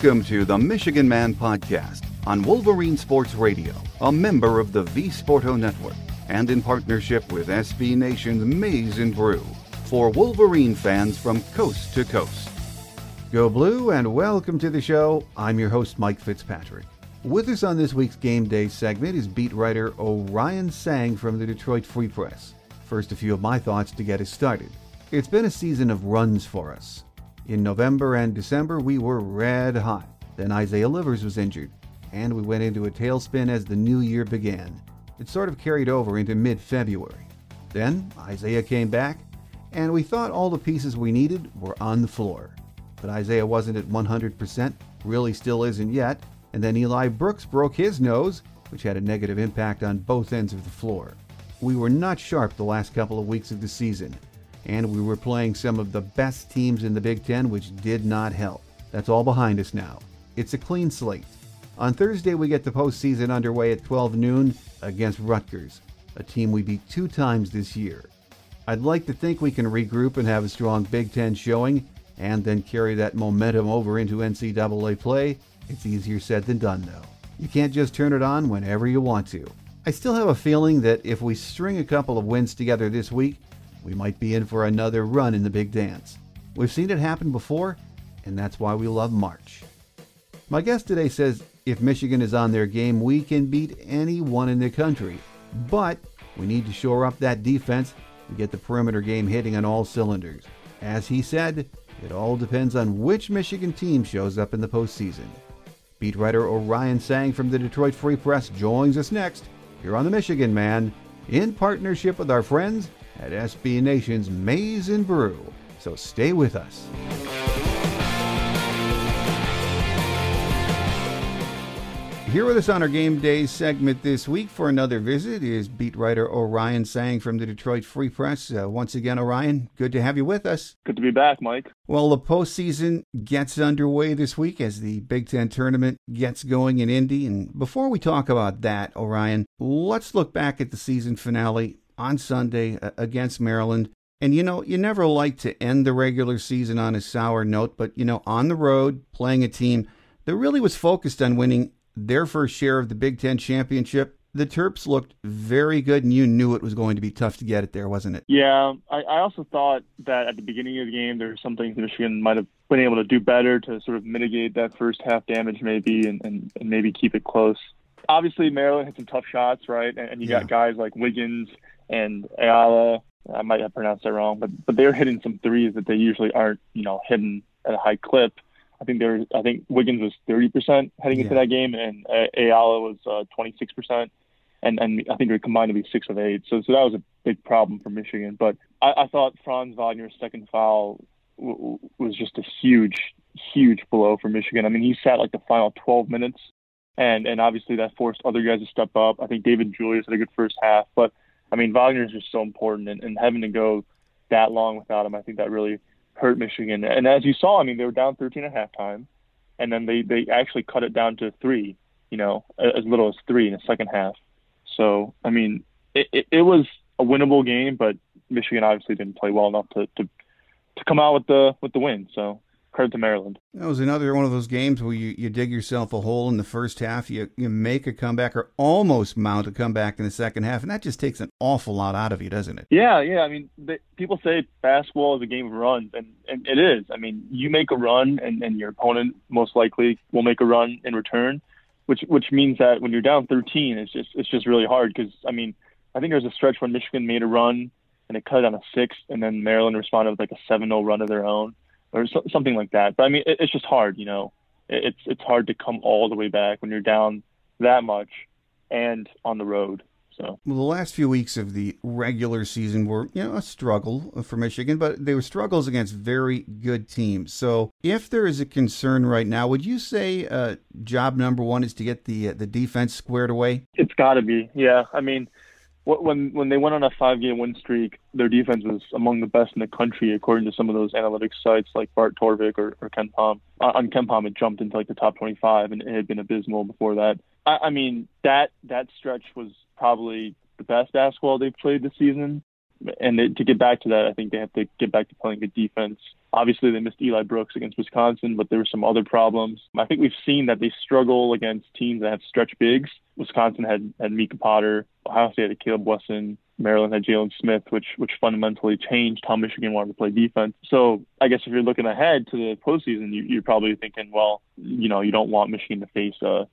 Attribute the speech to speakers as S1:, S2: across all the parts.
S1: Welcome to the Michigan Man Podcast on Wolverine Sports Radio, a member of the V Sporto Network, and in partnership with SB Nation's Maize and Brew for Wolverine fans from coast to coast. Go Blue and welcome to the show. I'm your host, Mike Fitzpatrick. With us on this week's Game Day segment is beat writer Orion Sang from the Detroit Free Press. First, a few of my thoughts to get us started. It's been a season of runs for us. In November and December, we were red hot. Then Isaiah Livers was injured, and we went into a tailspin as the new year began. It sort of carried over into mid February. Then Isaiah came back, and we thought all the pieces we needed were on the floor. But Isaiah wasn't at 100%, really still isn't yet, and then Eli Brooks broke his nose, which had a negative impact on both ends of the floor. We were not sharp the last couple of weeks of the season, and we were playing some of the best teams in the Big Ten, which did not help. That's all behind us now. It's a clean slate. On Thursday, we get the postseason underway at 12 noon against Rutgers, a team we beat two times this year. I'd like to think we can regroup and have a strong Big Ten showing, and then carry that momentum over into NCAA play. It's easier said than done, though. You can't just turn it on whenever you want to. I still have a feeling that if we string a couple of wins together this week, we might be in for another run in the big dance. We've seen it happen before, and that's why we love March. My guest today says if Michigan is on their game, we can beat anyone in the country. But we need to shore up that defense and get the perimeter game hitting on all cylinders. As he said, it all depends on which Michigan team shows up in the postseason. Beat writer Orion Sang from the Detroit Free Press joins us next here on the Michigan Man in partnership with our friends at SB Nation's Maize and Brew. So stay with us. Here with us on our Game Day segment this week for another visit is beat writer Orion Sang from the Detroit Free Press. Uh, once again, Orion, good to have you with us.
S2: Good to be back, Mike.
S1: Well, the postseason gets underway this week as the Big Ten tournament gets going in Indy. And before we talk about that, Orion, let's look back at the season finale on Sunday uh, against Maryland. And you know, you never like to end the regular season on a sour note, but you know, on the road, playing a team that really was focused on winning their first share of the Big Ten championship, the Terps looked very good, and you knew it was going to be tough to get it there, wasn't it?
S2: Yeah, I, I also thought that at the beginning of the game, there were some things Michigan might have been able to do better to sort of mitigate that first half damage, maybe, and, and, and maybe keep it close. Obviously, Maryland had some tough shots, right? And, and you yeah. got guys like Wiggins and Ayala. I might have pronounced that wrong, but but they're hitting some threes that they usually aren't, you know, hitting at a high clip. I think there, I think Wiggins was 30% heading yeah. into that game, and uh, Ayala was uh, 26%, and and I think they combined to be six of eight. So so that was a big problem for Michigan. But I, I thought Franz Wagner's second foul w- was just a huge, huge blow for Michigan. I mean, he sat like the final 12 minutes, and and obviously that forced other guys to step up. I think David DeJulius had a good first half, but I mean, Wagner is just so important, and, and having to go that long without him, I think that really hurt Michigan. And as you saw, I mean, they were down 13 at halftime, and then they they actually cut it down to three, you know, as little as three in the second half. So, I mean, it, it, it was a winnable game, but Michigan obviously didn't play well enough to, to to come out with the with the win. So credit to Maryland.
S1: That was another one of those games where you, you dig yourself a hole in the first half, you, you make a comeback or almost mount a comeback in the second half, and that just takes an awful lot out of you, doesn't it?
S2: Yeah, yeah. I mean, they, people say basketball is a game of runs, and, and it is. I mean, you make a run, and, and your opponent most likely will make a run in return, which which means that when you're down 13, it's just it's just really hard because I mean, I think there's a stretch when Michigan made a run and it cut it on a six, and then Maryland responded with like a 7-0 run of their own or so, something like that. But I mean, it, it's just hard, you know. It, it's it's hard to come all the way back when you're down that much and on the road. So.
S1: Well, the last few weeks of the regular season were, you know, a struggle for Michigan, but they were struggles against very good teams. So, if there is a concern right now, would you say uh, job number one is to get the uh, the defense squared away?
S2: It's got to be, yeah. I mean, when when they went on a five game win streak, their defense was among the best in the country according to some of those analytics sites like Bart Torvik or, or KenPom. Uh, on KenPom, it jumped into like the top 25, and it had been abysmal before that. I, I mean that that stretch was probably the best basketball they've played this season. And they, to get back to that, I think they have to get back to playing good defense. Obviously, they missed Eli Brooks against Wisconsin, but there were some other problems. I think we've seen that they struggle against teams that have stretch bigs. Wisconsin had had Micah Potter, Ohio State had Caleb Wesson, Maryland had Jalen Smith, which which fundamentally changed how Michigan wanted to play defense. So I guess if you're looking ahead to the postseason, you, you're probably thinking, well, you know, you don't want Michigan to face a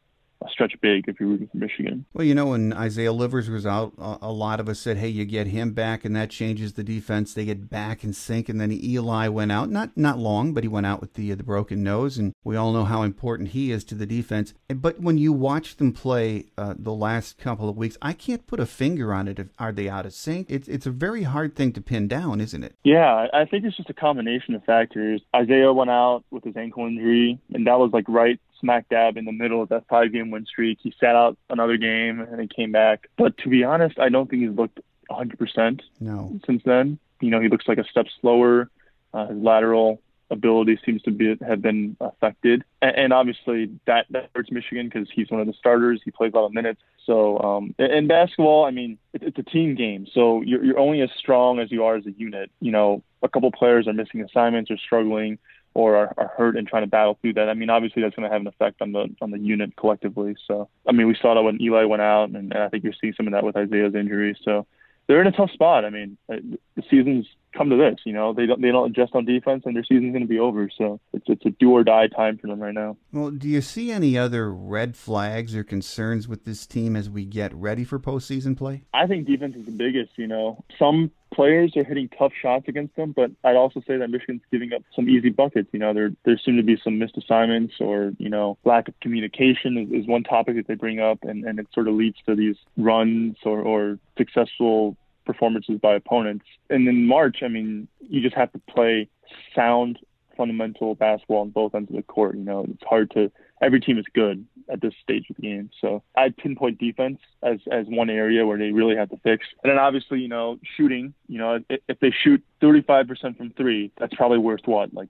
S2: stretch big if you're rooting for Michigan.
S1: Well, you know, when Isaiah Livers was out, a lot of us said, "Hey, you get him back, and that changes the defense. They get back in sync." And then Eli went out, not not long, but he went out with the the broken nose, and we all know how important he is to the defense. But when you watch them play uh, the last couple of weeks, I can't put a finger on it. Are they out of sync? It's it's a very hard thing to pin down, isn't it?
S2: Yeah, I think it's just a combination of factors. Isaiah went out with his ankle injury, and that was like right smack dab in the middle of that five game win streak. He sat out another game and then came back. But to be honest, I don't think he's looked 100%
S1: no.
S2: since then. You know, he looks like a step slower. Uh, his lateral ability seems to be have been affected, and, and obviously that that hurts Michigan because he's one of the starters. He plays a lot of minutes. So um, in basketball, I mean, it, it's a team game, so you're you're only as strong as you are as a unit. You know, a couple players are missing assignments or struggling or are, are hurt and trying to battle through that. I mean, obviously that's going to have an effect on the on the unit collectively. So, I mean, we saw that when Eli went out, and, and I think you're seeing some of that with Isaiah's injury. So, they're in a tough spot. I mean, uh, the season's come to this. You know, they don't they don't adjust on defense, and their season's going to be over. So it's it's a do or die time for them right now.
S1: Well, do you see any other red flags or concerns with this team as we get ready for postseason play?
S2: I think defense is the biggest. You know, some players are hitting tough shots against them, but I'd also say that Michigan's giving up some easy buckets. You know, there there seem to be some missed assignments or you know lack of communication is, is one topic that they bring up, and and it sort of leads to these runs or or successful performances by opponents. And in March, I mean, you just have to play sound fundamental basketball on both ends of the court. You know, it's hard to every team is good at this stage of the game. So I'd pinpoint defense as as one area where they really have to fix. And then obviously, you know, shooting. You know, if, if they shoot 35% from three, that's probably worth what like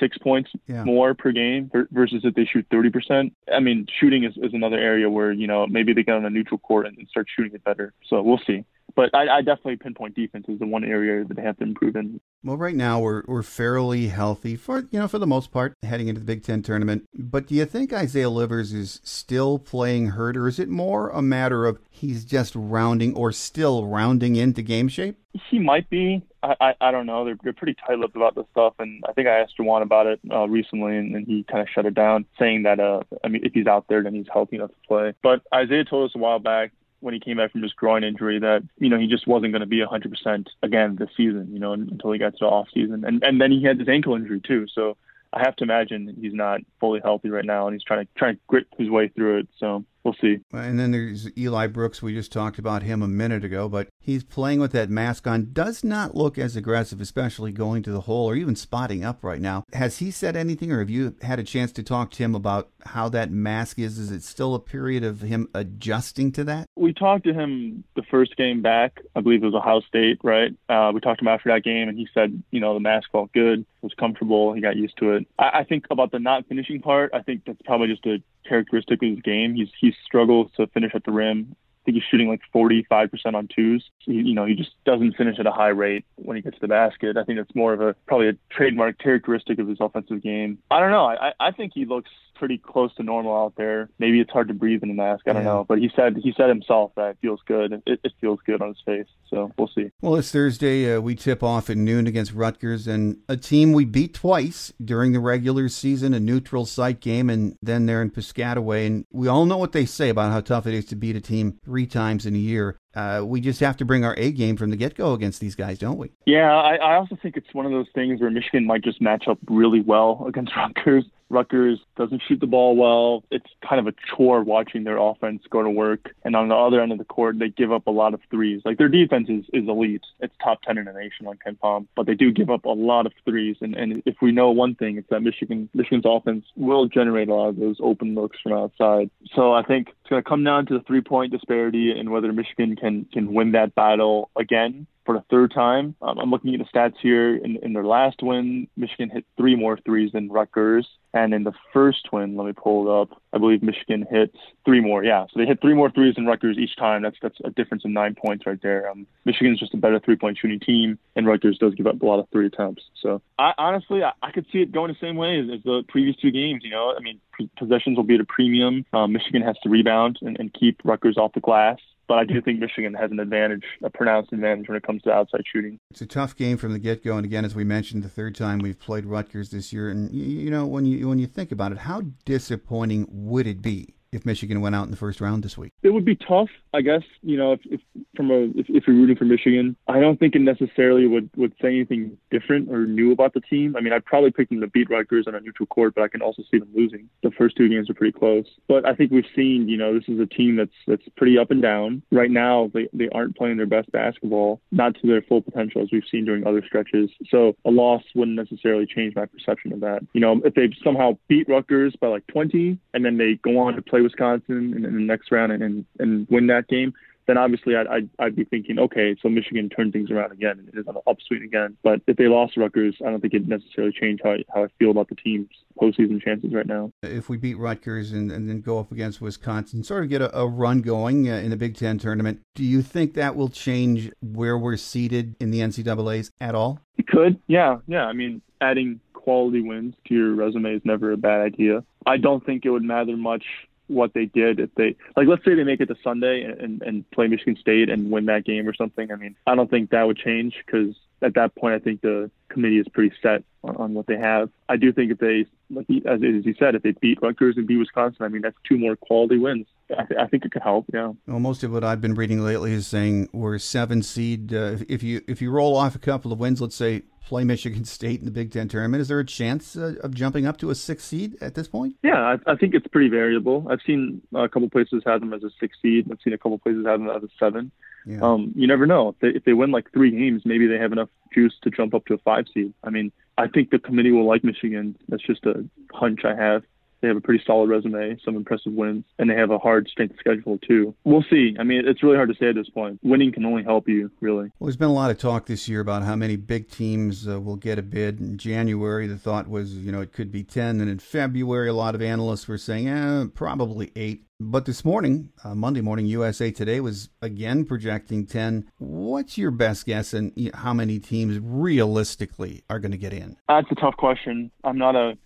S2: six points yeah. more per game versus if they shoot 30%. I mean, shooting is, is another area where, you know, maybe they get on a neutral court and, and start shooting it better. So we'll see but I, I, definitely pinpoint defense as the one area that they have to improve in.
S1: Well, right now we're we're fairly healthy for you know for the most part heading into the Big Ten tournament. But do you think Isaiah Livers is still playing hurt, or is it more a matter of he's just rounding or still rounding into game shape?
S2: He might be. I, I, I don't know. They're, they're pretty tight-lipped about this stuff, and I think I asked Juwan about it uh, recently, and, and he kind of shut it down, saying that uh, I mean, if he's out there, then he's healthy enough to play. But Isaiah told us a while back when he came back from his groin injury that you know he just wasn't going to be 100% again this season. You know until he got to the off season, and and then he had this ankle injury too. So I have to imagine he's not fully healthy right now, and he's trying to trying to grit his way through it. So we'll see.
S1: And then there's Eli Brooks. We just talked about him a minute ago, but he's playing with that mask on. Does not look as aggressive, especially going to the hole or even spotting up right now. Has he said anything, or have you had a chance to talk to him about how that mask is? Is it still a period of him adjusting to that?
S2: We talked to him the first game back. I believe it was Ohio State, right? Uh, we talked to him after that game, and he said, you know, the mask felt good, was comfortable, he got used to it. I, I think about the not finishing part. I think that's probably just a characteristic of his game. He's he struggles to finish at the rim. I think he's shooting like 45% on twos. He, you know, he just doesn't finish at a high rate when he gets to the basket. I think that's more of a probably a trademark characteristic of his offensive game. I don't know. I, I think he looks pretty close to normal out there. Maybe it's hard to breathe in a mask. I don't yeah. know, but he said he said himself that it feels good. It, it feels good on his face. So we'll see.
S1: Well, it's Thursday. Uh, we tip off at noon against Rutgers, and a team we beat twice during the regular season, a neutral site game, and then they're in Piscataway. And we all know what they say about how tough it is to beat a team three times in a year uh, we just have to bring our A game from the get go against these guys, don't we?
S2: Yeah, I, I also think it's one of those things where Michigan might just match up really well against Rutgers. Rutgers doesn't shoot the ball well. It's kind of a chore watching their offense go to work. And on the other end of the court, they give up a lot of threes. Like their defense is, is elite. It's top 10 in the nation on KenPom, but they do give up a lot of threes. And, and if we know one thing, it's that Michigan Michigan's offense will generate a lot of those open looks from outside. So I think it's going to come down to the three point disparity and whether Michigan can can can win that battle again for the third time. Um, I'm looking at the stats here. In, in their last win, Michigan hit three more threes than Rutgers. And in the first win, let me pull it up. I believe Michigan hit three more. Yeah, so they hit three more threes than Rutgers each time. That's that's a difference of nine points right there. Um, Michigan's just a better three-point shooting team, and Rutgers does give up a lot of three attempts. So I, honestly, I, I could see it going the same way as, as the previous two games. You know, I mean, possessions will be at a premium. Um, Michigan has to rebound and, and keep Rutgers off the glass but I do think Michigan has an advantage, a pronounced advantage when it comes to outside shooting.
S1: It's a tough game from the get-go, and again, as we mentioned, the third time we've played Rutgers this year, and you, you know when you when you think about it, how disappointing would it be if Michigan went out in the first round this week?
S2: It would be tough, I guess. You know, if, if from a if, if you're rooting for Michigan, I don't think it necessarily would would say anything different or new about the team. I mean, I'd probably pick them to beat Rutgers on a neutral court, but I can also see them losing. The first two games are pretty close, but I think we've seen, you know, this is a team that's that's pretty up and down. Right now, they they aren't playing their best basketball, not to their full potential as we've seen during other stretches. So a loss wouldn't necessarily change my perception of that. You know, if they somehow beat Rutgers by like 20 and then they go on to play Wisconsin in, in the next round and, and, win that game, then obviously I'd, I'd, I'd, be thinking, okay, so Michigan turned things around again and it is on an upswing again. But if they lost Rutgers, I don't think it necessarily changed how I, how I feel about the team's postseason chances right now.
S1: If we beat Rutgers and, and then go up against Wisconsin, sort of get a, a run going uh, in the Big Ten tournament, do you think that will change where we're seated in the NCAA's at all?
S2: It could, yeah, yeah. I mean, adding quality wins to your resume is never a bad idea. I don't think it would matter much what they did if they like let's say they make it to Sunday and, and play Michigan State and win that game or something. I mean, I don't think that would change because at that point I think the committee is pretty set on, on what they have. I do think if they, like he, as, as you said, if they beat Rutgers and beat Wisconsin, I mean that's two more quality wins. I, th- I think it could help. Yeah.
S1: Well, most of what I've been reading lately is saying we're seven seed. Uh, if, you if you roll off a couple of wins, let's say play Michigan State in the Big Ten tournament. Is there a chance uh, of jumping up to a six seed at this point?
S2: Yeah, I, I, think it's pretty variable. I've seen a couple places have them as a six seed. I've seen a couple places have them as a seven. Yeah. Um, you never know. If they, if they win like three games, maybe they have enough juice to jump up to a five seed. I mean, I think the committee will like Michigan. That's just a hunch I have. They have a pretty solid resume, some impressive wins, and they have a hard strength schedule too. We'll see. I mean, it's really hard to say at this point. Winning can only help you, really.
S1: Well, there's been a lot of talk this year about how many big teams uh, will get a bid. In January, the thought was, you know, it could be 10. And in February, a lot of analysts were saying, eh, probably eight. But this morning, uh, Monday morning, USA Today was again projecting 10. What's your best guess and how many teams realistically are going to get in?
S2: That's a tough question. I'm not a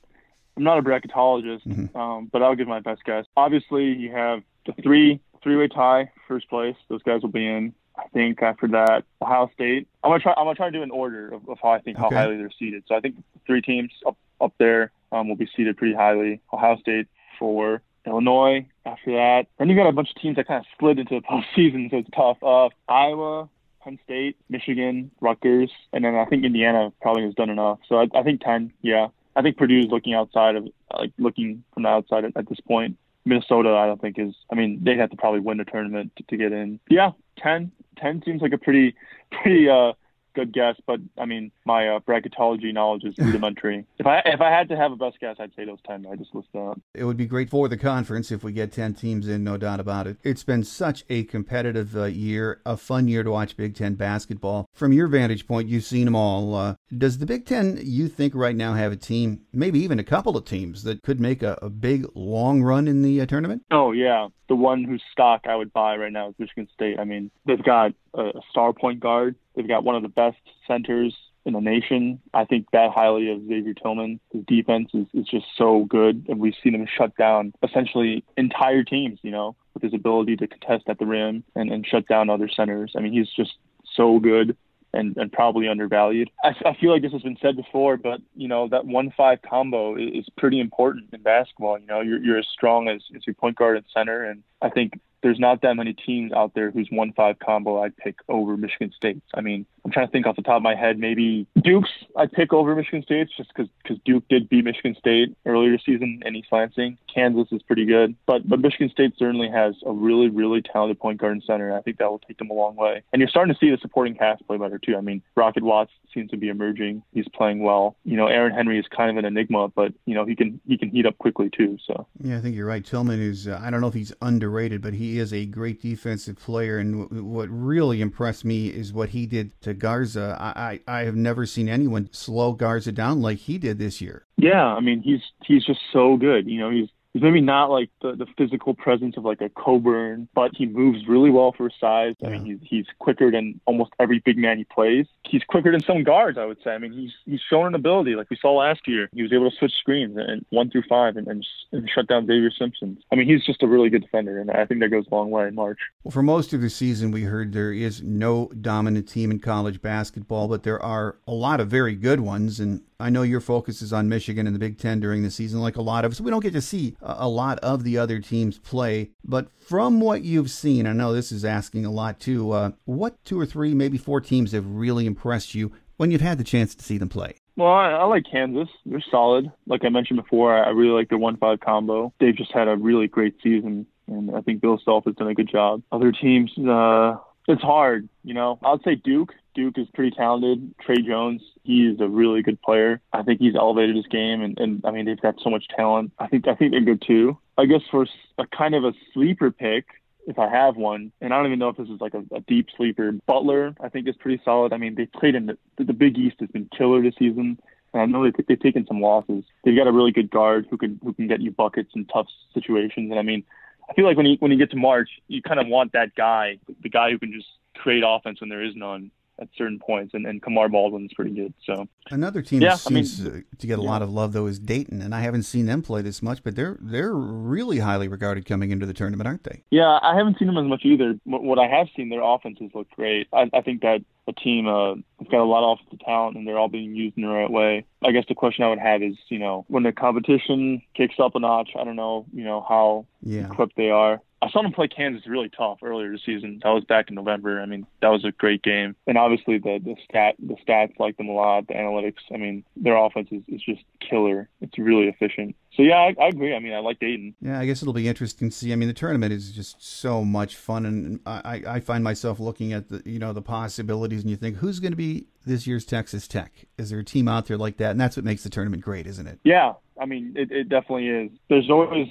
S2: I'm not a bracketologist, mm-hmm. um, but I'll give my best guess. Obviously, you have the three three-way tie, first place. Those guys will be in. I think after that, Ohio State. I'm gonna try. I'm gonna try to do an order of, of how I think okay. how highly they're seated. So I think three teams up up there um, will be seated pretty highly. Ohio State four, Illinois after that. Then you got a bunch of teams that kind of slid into the postseason, so it's tough. Uh, Iowa, Penn State, Michigan, Rutgers, and then I think Indiana probably has done enough. So I, I think ten. Yeah. I think Purdue is looking outside of like looking from the outside at, at this point. Minnesota, I don't think is. I mean, they'd have to probably win the tournament to, to get in. Yeah, 10, 10 seems like a pretty, pretty uh, good guess, but I mean, my uh, bracketology knowledge is rudimentary. if I if I had to have a best guess, I'd say those ten. I just listed that.
S1: It would be great for the conference if we get ten teams in, no doubt about it. It's been such a competitive uh, year, a fun year to watch Big Ten basketball. From your vantage point, you've seen them all. Uh, does the Big Ten, you think, right now have a team, maybe even a couple of teams that could make a, a big long run in the uh, tournament?
S2: Oh yeah, the one whose stock I would buy right now is Michigan State. I mean, they've got a star point guard. They've got one of the best centers in the nation. I think that highly of Xavier Tillman. His defense is, is just so good, and we've seen him shut down essentially entire teams, you know, with his ability to contest at the rim and, and shut down other centers. I mean, he's just so good and, and probably undervalued. I, I feel like this has been said before, but you know that one-five combo is, pretty important in basketball. You know, you're you're as strong as, as your point guard and center, and I think there's not that many teams out there whose one five combo I'd pick over Michigan State. I mean, I'm trying to think off the top of my head. Maybe Duke's I'd pick over Michigan State just because because Duke did beat Michigan State earlier this season in East Lansing. Kansas is pretty good, but but Michigan State certainly has a really really talented point guard and center. I think that will take them a long way. And you're starting to see the supporting cast play better too. I mean, Rocket Watts seems to be emerging. He's playing well. You know, Aaron Henry is kind of an enigma, but you know he can he can heat up quickly too. So
S1: yeah, I think you're right. Tillman is uh, I don't know if he's underrated, but he he is a great defensive player, and w- what really impressed me is what he did to Garza. I, I I have never seen anyone slow Garza down like he did this year.
S2: Yeah, I mean he's he's just so good. You know, he's he's maybe not like the, the physical presence of like a Cockburn, but he moves really well for his size. Yeah. I mean, he's he's quicker than almost every big man he plays. He's quicker than some guards, I would say. I mean, he's he's shown an ability like we saw last year. He was able to switch screens and one through five and, and, and shut down Xavier Simpson. I mean, he's just a really good defender, and I think that goes a long way in March.
S1: Well, for most of the season, we heard there is no dominant team in college basketball, but there are a lot of very good ones, and I know your focus is on Michigan and the Big Ten during the season, like a lot of us. We don't get to see a lot of the other teams play, but from what you've seen, I know this is asking a lot too. Uh, what two or three, maybe four teams have really impressed you when you've had the chance to see them play?
S2: Well, I, I like Kansas. They're solid. Like I mentioned before, I, really like their one-five combo. They've just had a really great season, and I think Bill Self has done a good job. Other teams, uh, it's hard. You know, I'd say Duke. Duke is pretty talented. Tre Jones, he's a really good player. I think he's elevated his game, and, and I mean they've got so much talent. I think I think they're good too. I guess for a kind of a sleeper pick, if I have one, and I don't even know if this is like a, a deep sleeper. Butler, I think is pretty solid. I mean, they played in the the Big East has been killer this season. And I know they, they've taken some losses. They've got a really good guard who can who can get you buckets in tough situations. And I mean, I feel like when you when you get to March, you kind of want that guy, the guy who can just create offense when there is none at certain points, and, and Kamar Baldwin's pretty good. So
S1: another team yeah, seems I mean, to get a yeah. lot of love though is Dayton, and I haven't seen them play this much, but they're they're really highly regarded coming into the tournament, aren't they?
S2: Yeah, I haven't seen them as much either. What I have seen, their offenses look great. I, I think that a team uh, has got a lot of offensive talent, and they're all being used in the right way. I guess the question I would have is, you know, when the competition kicks up a notch, I don't know, you know, how yeah. equipped they are. I saw them play Kansas really tough earlier this season. That was back in November. I mean, that was a great game. And obviously the the stat the stats like them a lot. The analytics. I mean, their offense is, is just killer. It's really efficient. So yeah, I, I, agree. I mean, I like Dayton.
S1: Yeah, I guess it'll be interesting to see. I mean, the tournament is just so much fun, and I, I find myself looking at the you know the possibilities, and you think who's going to be this year's Texas Tech? Is there a team out there like that? And that's what makes the tournament great, isn't it?
S2: Yeah, I mean, it, it definitely is. There's always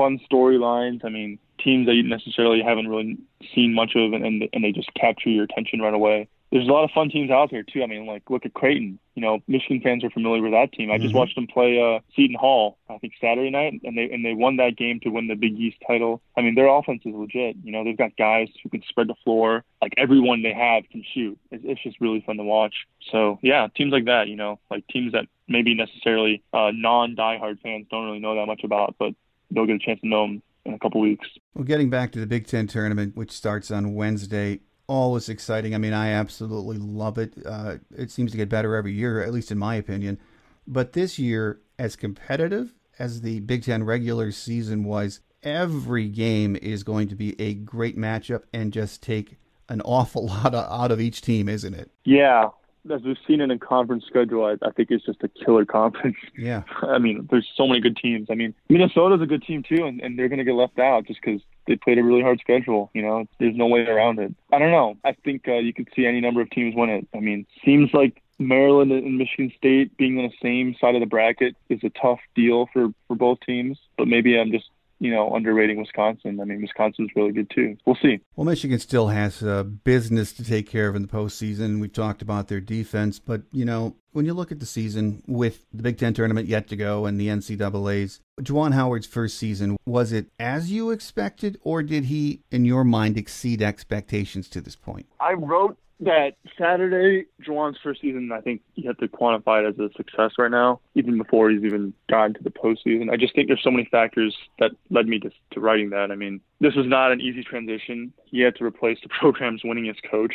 S2: fun storylines. I mean, teams that you necessarily haven't really seen much of, and, and and they just capture your attention right away. There's a lot of fun teams out there too. I mean, like look at Creighton. You know, Michigan fans are familiar with that team. I just mm-hmm. watched them play uh, Seton Hall, I think Saturday night, and they and they won that game to win the Big East title. I mean, their offense is legit. You know, they've got guys who can spread the floor. Like everyone they have can shoot. It's, it's just really fun to watch. So yeah, teams like that. You know, like teams that maybe necessarily uh, non-diehard fans don't really know that much about, but they'll get a chance to know them in a couple weeks.
S1: Well, getting back to the Big Ten tournament, which starts on Wednesday, always exciting. I mean, I absolutely love it. Uh, it seems to get better every year, at least in my opinion. But this year, as competitive as the Big Ten regular season was, every game is going to be a great matchup and just take an awful lot out of each team, isn't it?
S2: Yeah, as we've seen in in conference schedule, I, I think it's just a killer conference.
S1: Yeah.
S2: I mean, there's so many good teams. I mean, Minnesota's a good team too, and, and they're going to get left out just because they played a really hard schedule. You know, there's no way around it. I don't know. I think uh, you could see any number of teams win it. I mean, seems like Maryland and Michigan State being on the same side of the bracket is a tough deal for for both teams. But maybe I'm just you know, underrating Wisconsin. I mean, Wisconsin's really good too. We'll see.
S1: Well, Michigan still has uh, business to take care of in the postseason. We talked about their defense, but you know, when you look at the season with the Big Ten tournament yet to go and the NCAA's, Juwan Howard's first season was it as you expected, or did he, in your mind, exceed expectations to this point?
S2: I wrote that Saturday, Juwan's first season, I think you have to quantify it as a success right now, even before he's even gotten to the postseason. I just think there's so many factors that led me to, to writing that. I mean, this was not an easy transition. He had to replace the program's winningest coach,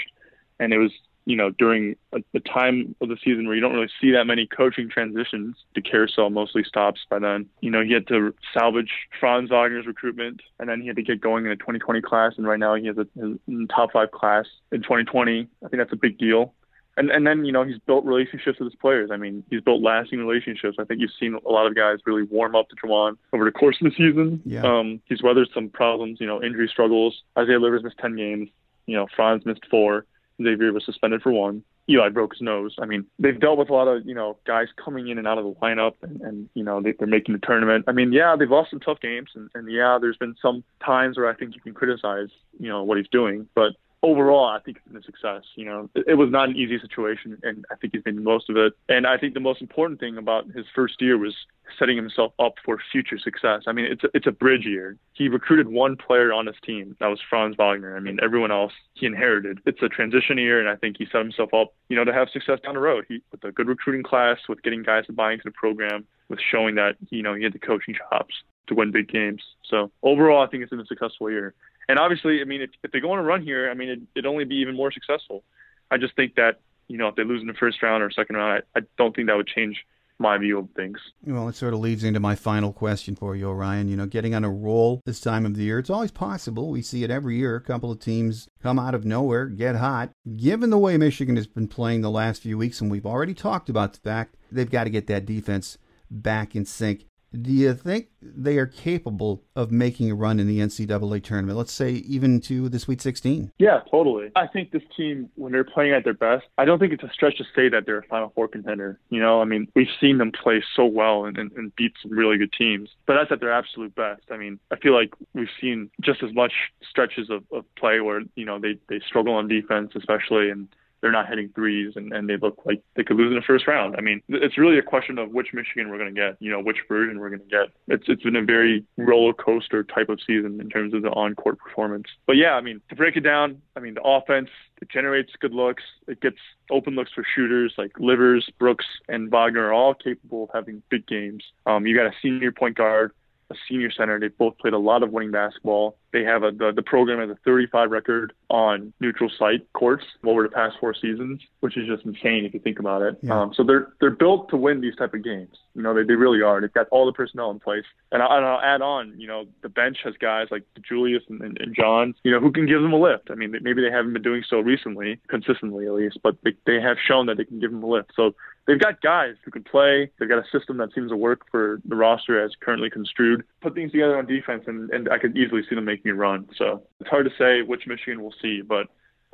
S2: and it was you know, during a, a, time of the season where you don't really see that many coaching transitions, the carousel mostly stops by then. You know, he had to salvage Franz Wagner's recruitment, and then he had to get going in a 2020 class, and right now he has a, a top five class in 2020. I think that's a big deal. And and then you know he's built relationships with his players. I mean, he's built lasting relationships. I think you've seen a lot of guys really warm up to Juwan over the course of the season.
S1: Yeah.
S2: Um, he's weathered some problems, you know, injury struggles. Isaiah Livers missed 10 games. You know, Franz missed four. Xavier was suspended for one. Eli broke his nose. I mean, they've dealt with a lot of you know guys coming in and out of the lineup, and, and you know they, they're making the tournament. I mean, yeah, they've lost some tough games, and, and yeah, there's been some times where I think you can criticize you know what he's doing, but overall, I think it's been a success. You know, it, it, was not an easy situation, and I think he's made the most of it. And I think the most important thing about his first year was setting himself up for future success. I mean, it's a, it's a bridge year. He recruited one player on his team. That was Franz Wagner. I mean, everyone else he inherited. It's a transition year, and I think he set himself up, you know, to have success down the road. He with a good recruiting class, with getting guys to buy into the program, with showing that you know he had the coaching chops to win big games. So overall, I think it's been a successful year. And obviously, I mean, if, if they go on a run here, I mean, it, it'd only be even more successful. I just think that, you know, if they lose in the first round or second round, I, I don't think that would change my view of things.
S1: Well, it sort of leads into my final question for you, Orion. You know, getting on a roll this time of the year, it's always possible. We see it every year. A couple of teams come out of nowhere, get hot. Given the way Michigan has been playing the last few weeks, and we've already talked about the fact they've got to get that defense back in sync. Do you think they are capable of making a run in the NCAA tournament? Let's say even to the Sweet 16.
S2: Yeah, totally. I think this team, when they're playing at their best, I don't think it's a stretch to say that they're a Final Four contender. You know, I mean, we've seen them play so well and, and, and beat some really good teams, but that's at their absolute best. I mean, I feel like we've seen just as much stretches of, of play where you know they they struggle on defense, especially and they're not hitting threes and, and they look like they could lose in the first round. I mean, it's really a question of which Michigan we're going to get, you know, which version we're going to get. It's it's been a very roller coaster type of season in terms of the on court performance. But yeah, I mean, to break it down, I mean, the offense it generates good looks. It gets open looks for shooters like Livers, Brooks, and Wagner are all capable of having big games. Um, you got a senior point guard a senior center. They both played a lot of winning basketball. They have a the, the program has a 35 record on neutral site courts over the past four seasons, which is just insane if you think about it. Yeah. Um, so they're they're built to win these type of games. You know, they, they really are. They've got all the personnel in place. And, I, and I'll add on, you know, the bench has guys like DeJulius and, and, and John, you know, who can give them a lift. I mean, maybe they haven't been doing so recently, consistently at least, but they, they have shown that they can give them a lift. So they've got guys who can play. They've got a system that seems to work for the roster as currently construed. Put things together on defense, and, and I could easily see them making run. So it's hard to say which Michigan we'll see, but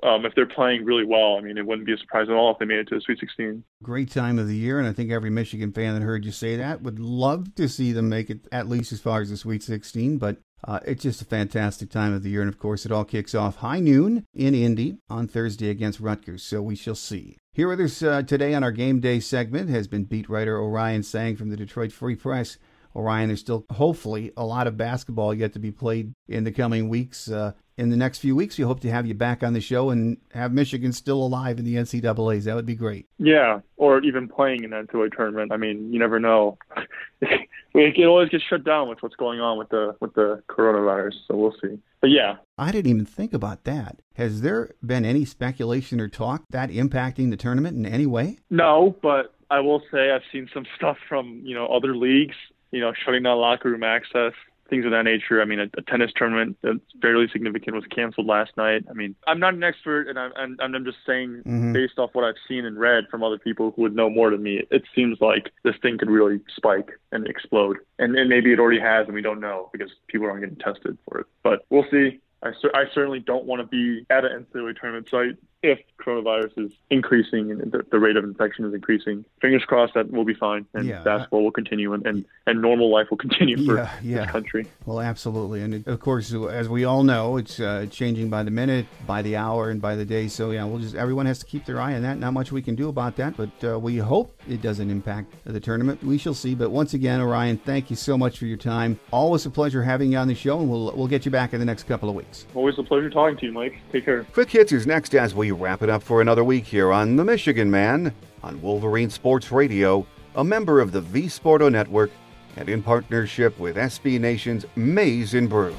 S2: um, if they're playing really well, I mean, it wouldn't be a surprise at all if they made it to the Sweet 16.
S1: Great time of the year, and I think every Michigan fan that heard you say that would love to see them make it at least as far as the Sweet 16. But uh, it's just a fantastic time of the year, and of course, it all kicks off high noon in Indy on Thursday against Rutgers. So we shall see. Here with us uh, today on our game day segment has been beat writer Orion Sang from the Detroit Free Press. Orion, there's still hopefully a lot of basketball yet to be played in the coming weeks. Uh, in the next few weeks, we hope to have you back on the show and have Michigan still alive in the NCAA's. That would be great.
S2: Yeah, or even playing in the NCAA tournament. I mean, you never know. it can always get shut down with what's going on with the with the coronavirus. So we'll see. But yeah,
S1: I didn't even think about that. Has there been any speculation or talk that impacting the tournament in any way?
S2: No, but I will say I've seen some stuff from you know other leagues you know, shutting down locker room access, things of that nature. I mean, a, a tennis tournament that's fairly significant was canceled last night. I mean, I'm not an expert, and I'm I'm, I'm just saying mm-hmm. based off what I've seen and read from other people who would know more than me, it seems like this thing could really spike and explode, and and maybe it already has, and we don't know because people aren't getting tested for it. But we'll see. I, I certainly don't want to be at an NCAA tournament site if coronavirus is increasing and the, the, rate of infection is increasing. Fingers crossed that we'll be fine and yeah, basketball will continue and, and, and normal life will continue for yeah, yeah. this country.
S1: Well, absolutely. And it, of course, as we all know, it's uh, changing by the minute, by the hour, and by the day. So, yeah, we'll just everyone has to keep their eye on that. Not much we can do about that, but uh, we hope it doesn't impact the tournament. We shall see. But once again, Orion, thank you so much for your time. Always a pleasure having you on the show, and we'll, we'll get you back in the next couple of weeks.
S2: Always a pleasure talking to you, Mike. Take care.
S3: Quick Hits is next as we wrap it up for another week here on The Michigan Man on Wolverine Sports Radio, a member of the V Sporto Network, and in partnership with SB Nation's Maize and Brew.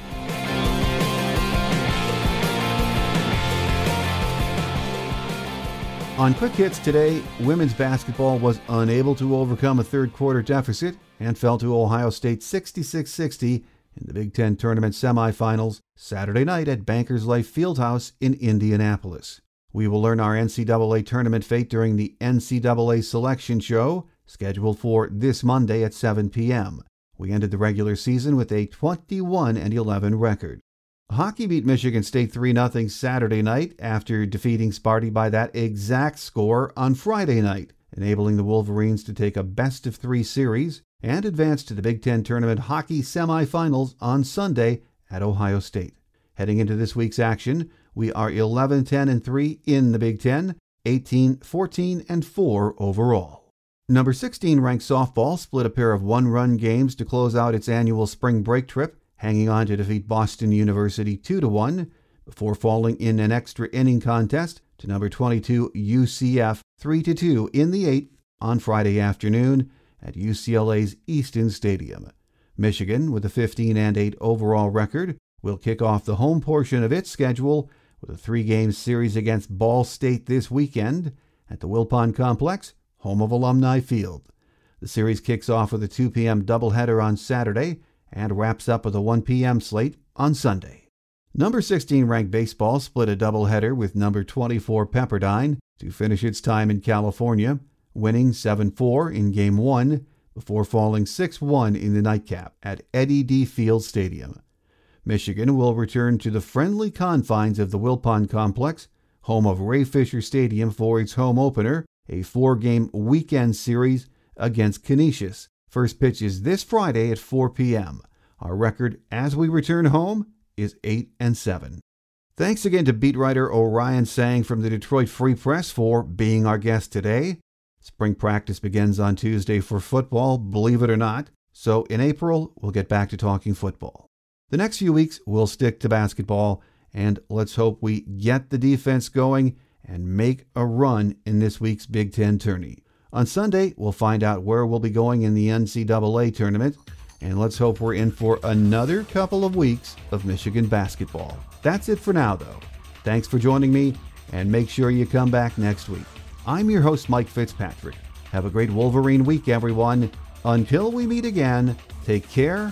S1: On Quick Hits today, women's basketball was unable to overcome a third quarter deficit and fell to Ohio State 66 60 in the Big Ten tournament semifinals Saturday night at Bankers Life Fieldhouse in Indianapolis. We will learn our NCAA tournament fate during the NCAA selection show, scheduled for this Monday at 7 p.m. We ended the regular season with a 21 and 11 record. Hockey beat Michigan State 3 0 Saturday night after defeating Sparty by that exact score on Friday night, enabling the Wolverines to take a best of three series and advance to the Big Ten Tournament hockey semifinals on Sunday at Ohio State. Heading into this week's action, we are 11 10 and 3 in the Big Ten, 18 14 and 4 overall. Number 16 ranked softball split a pair of one run games to close out its annual spring break trip hanging on to defeat Boston University 2 to 1 before falling in an extra inning contest to number 22 UCF 3 to 2 in the 8th on Friday afternoon at UCLA's Easton Stadium. Michigan, with a 15 and 8 overall record, will kick off the home portion of its schedule with a three-game series against Ball State this weekend at the Wilpon Complex, home of Alumni Field. The series kicks off with a 2 p.m. doubleheader on Saturday and wraps up with a 1 p.m. slate on Sunday. Number 16 ranked baseball split a doubleheader with number 24 Pepperdine to finish its time in California, winning 7 4 in Game 1 before falling 6 1 in the nightcap at Eddy D. Field Stadium. Michigan will return to the friendly confines of the Wilpon Complex, home of Ray Fisher Stadium, for its home opener, a four game weekend series against Canisius, First pitch is this Friday at 4 p.m. Our record as we return home is 8 and 7. Thanks again to beat writer Orion Sang from the Detroit Free Press for being our guest today. Spring practice begins on Tuesday for football, believe it or not. So in April, we'll get back to talking football. The next few weeks, we'll stick to basketball, and let's hope we get the defense going and make a run in this week's Big Ten tourney. On Sunday, we'll find out where we'll be going in the NCAA tournament, and let's hope we're in for another couple of weeks of Michigan basketball. That's it for now, though. Thanks for joining me, and make sure you come back next week. I'm your host, Mike Fitzpatrick. Have a great Wolverine week, everyone. Until we meet again, take care,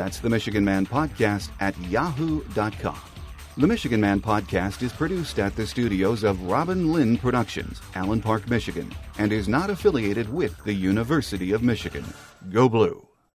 S3: That's the Michigan Man Podcast at yahoo.com. The Michigan Man podcast is produced at the studios of Robin Lynn Productions, Allen Park, Michigan, and is not affiliated with the University of Michigan. Go Blue!